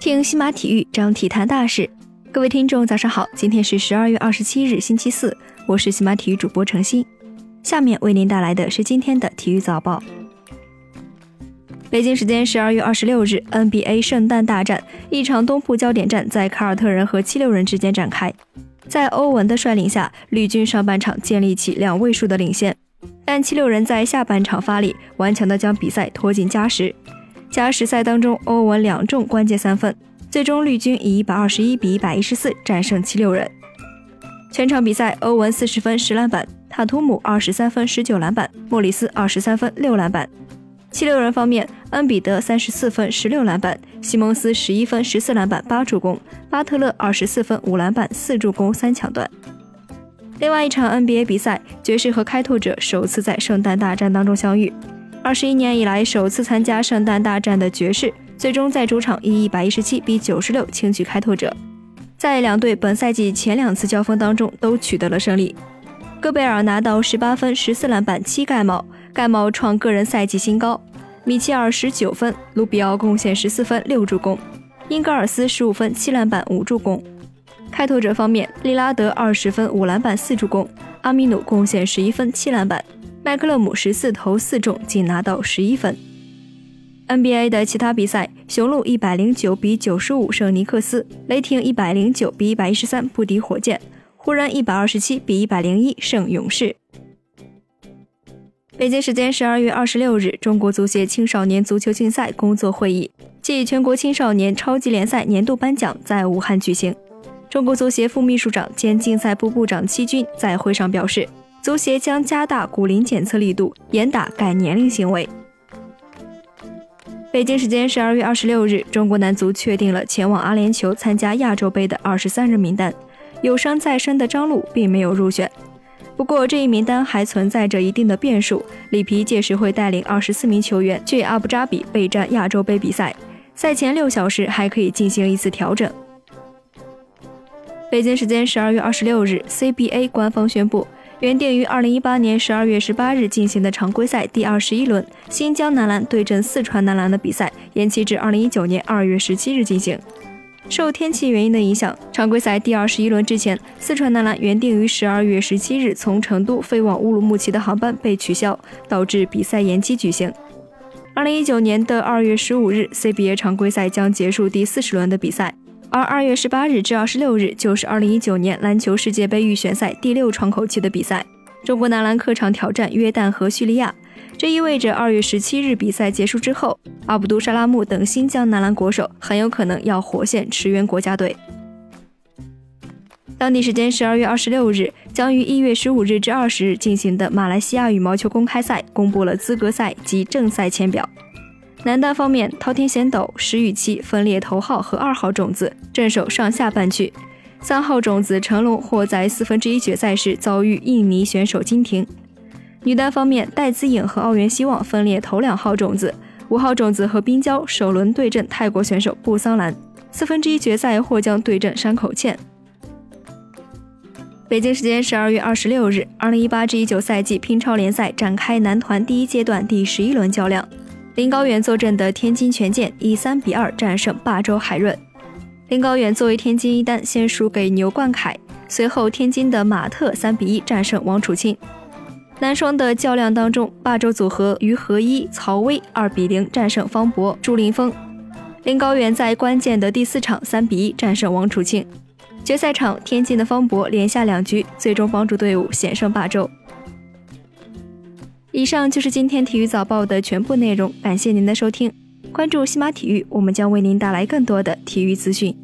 听西马体育，张体坛大事。各位听众，早上好，今天是十二月二十七日，星期四，我是西马体育主播程鑫。下面为您带来的是今天的体育早报。北京时间十二月二十六日，NBA 圣诞大战一场东部焦点战在凯尔特人和七六人之间展开。在欧文的率领下，绿军上半场建立起两位数的领先，但七六人在下半场发力，顽强地将比赛拖进加时。加时赛当中，欧文两中关键三分。最终，绿军以一百二十一比一百一十四战胜七六人。全场比赛，欧文四十分十篮板，塔图姆二十三分十九篮板，莫里斯二十三分六篮板。七六人方面，恩比德三十四分十六篮板，西蒙斯十一分十四篮板八助攻，巴特勒二十四分五篮板四助攻三抢断。另外一场 NBA 比赛，爵士和开拓者首次在圣诞大战当中相遇。二十一年以来首次参加圣诞大战的爵士。最终在主场以一百一十七比九十六轻取开拓者，在两队本赛季前两次交锋当中都取得了胜利。戈贝尔拿到十八分、十四篮板、七盖帽，盖帽创个人赛季新高。米切尔十九分，卢比奥贡献十四分、六助攻，英格尔斯十五分、七篮板、五助攻。开拓者方面，利拉德二十分、五篮板、四助攻，阿米努贡献十一分、七篮板，麦克勒姆十四投四中，仅拿到十一分。NBA 的其他比赛，雄鹿一百零九比九十五胜尼克斯，雷霆一百零九比一百一十三不敌火箭，湖人一百二十七比一百零一胜勇士。北京时间十二月二十六日，中国足协青少年足球竞赛工作会议暨全国青少年超级联赛年度颁奖在武汉举行。中国足协副秘书长兼竞赛部部长戚军在会上表示，足协将加大骨龄检测力度，严打改年龄行为。北京时间十二月二十六日，中国男足确定了前往阿联酋参加亚洲杯的二十三人名单，有伤在身的张路并没有入选。不过，这一名单还存在着一定的变数。里皮届时会带领二十四名球员去阿布扎比备战亚洲杯比赛，赛前六小时还可以进行一次调整。北京时间十二月二十六日，CBA 官方宣布。原定于二零一八年十二月十八日进行的常规赛第二十一轮，新疆男篮对阵四川男篮的比赛延期至二零一九年二月十七日进行。受天气原因的影响，常规赛第二十一轮之前，四川男篮原定于十二月十七日从成都飞往乌鲁木齐的航班被取消，导致比赛延期举行。二零一九年的二月十五日，CBA 常规赛将结束第四十轮的比赛。而二月十八日至二十六日就是二零一九年篮球世界杯预选赛第六窗口期的比赛，中国男篮客场挑战约旦和叙利亚。这意味着二月十七日比赛结束之后，阿卜杜沙拉木等新疆男篮国手很有可能要火线驰援国家队。当地时间十二月二十六日，将于一月十五日至二十日进行的马来西亚羽毛球公开赛公布了资格赛及正赛签表。男单方面，滔天贤斗石宇奇分列头号和二号种子，镇守上下半区。三号种子成龙或在四分之一决赛时遭遇印尼选手金廷。女单方面，戴资颖和奥原希望分列头两号种子，五号种子和冰娇首轮对阵泰国选手布桑兰，四分之一决赛或将对阵山口茜。北京时间十二月二十六日，二零一八至一九赛季乒超联赛展开男团第一阶段第十一轮较量。林高远坐镇的天津权健以三比二战胜霸州海润。林高远作为天津一单，先输给牛冠凯，随后天津的马特三比一战胜王楚钦。男双的较量当中，霸州组合于和一、曹薇二比零战胜方博、朱林峰。林高远在关键的第四场三比一战胜王楚钦。决赛场，天津的方博连下两局，最终帮助队伍险胜霸州。以上就是今天体育早报的全部内容，感谢您的收听。关注西马体育，我们将为您带来更多的体育资讯。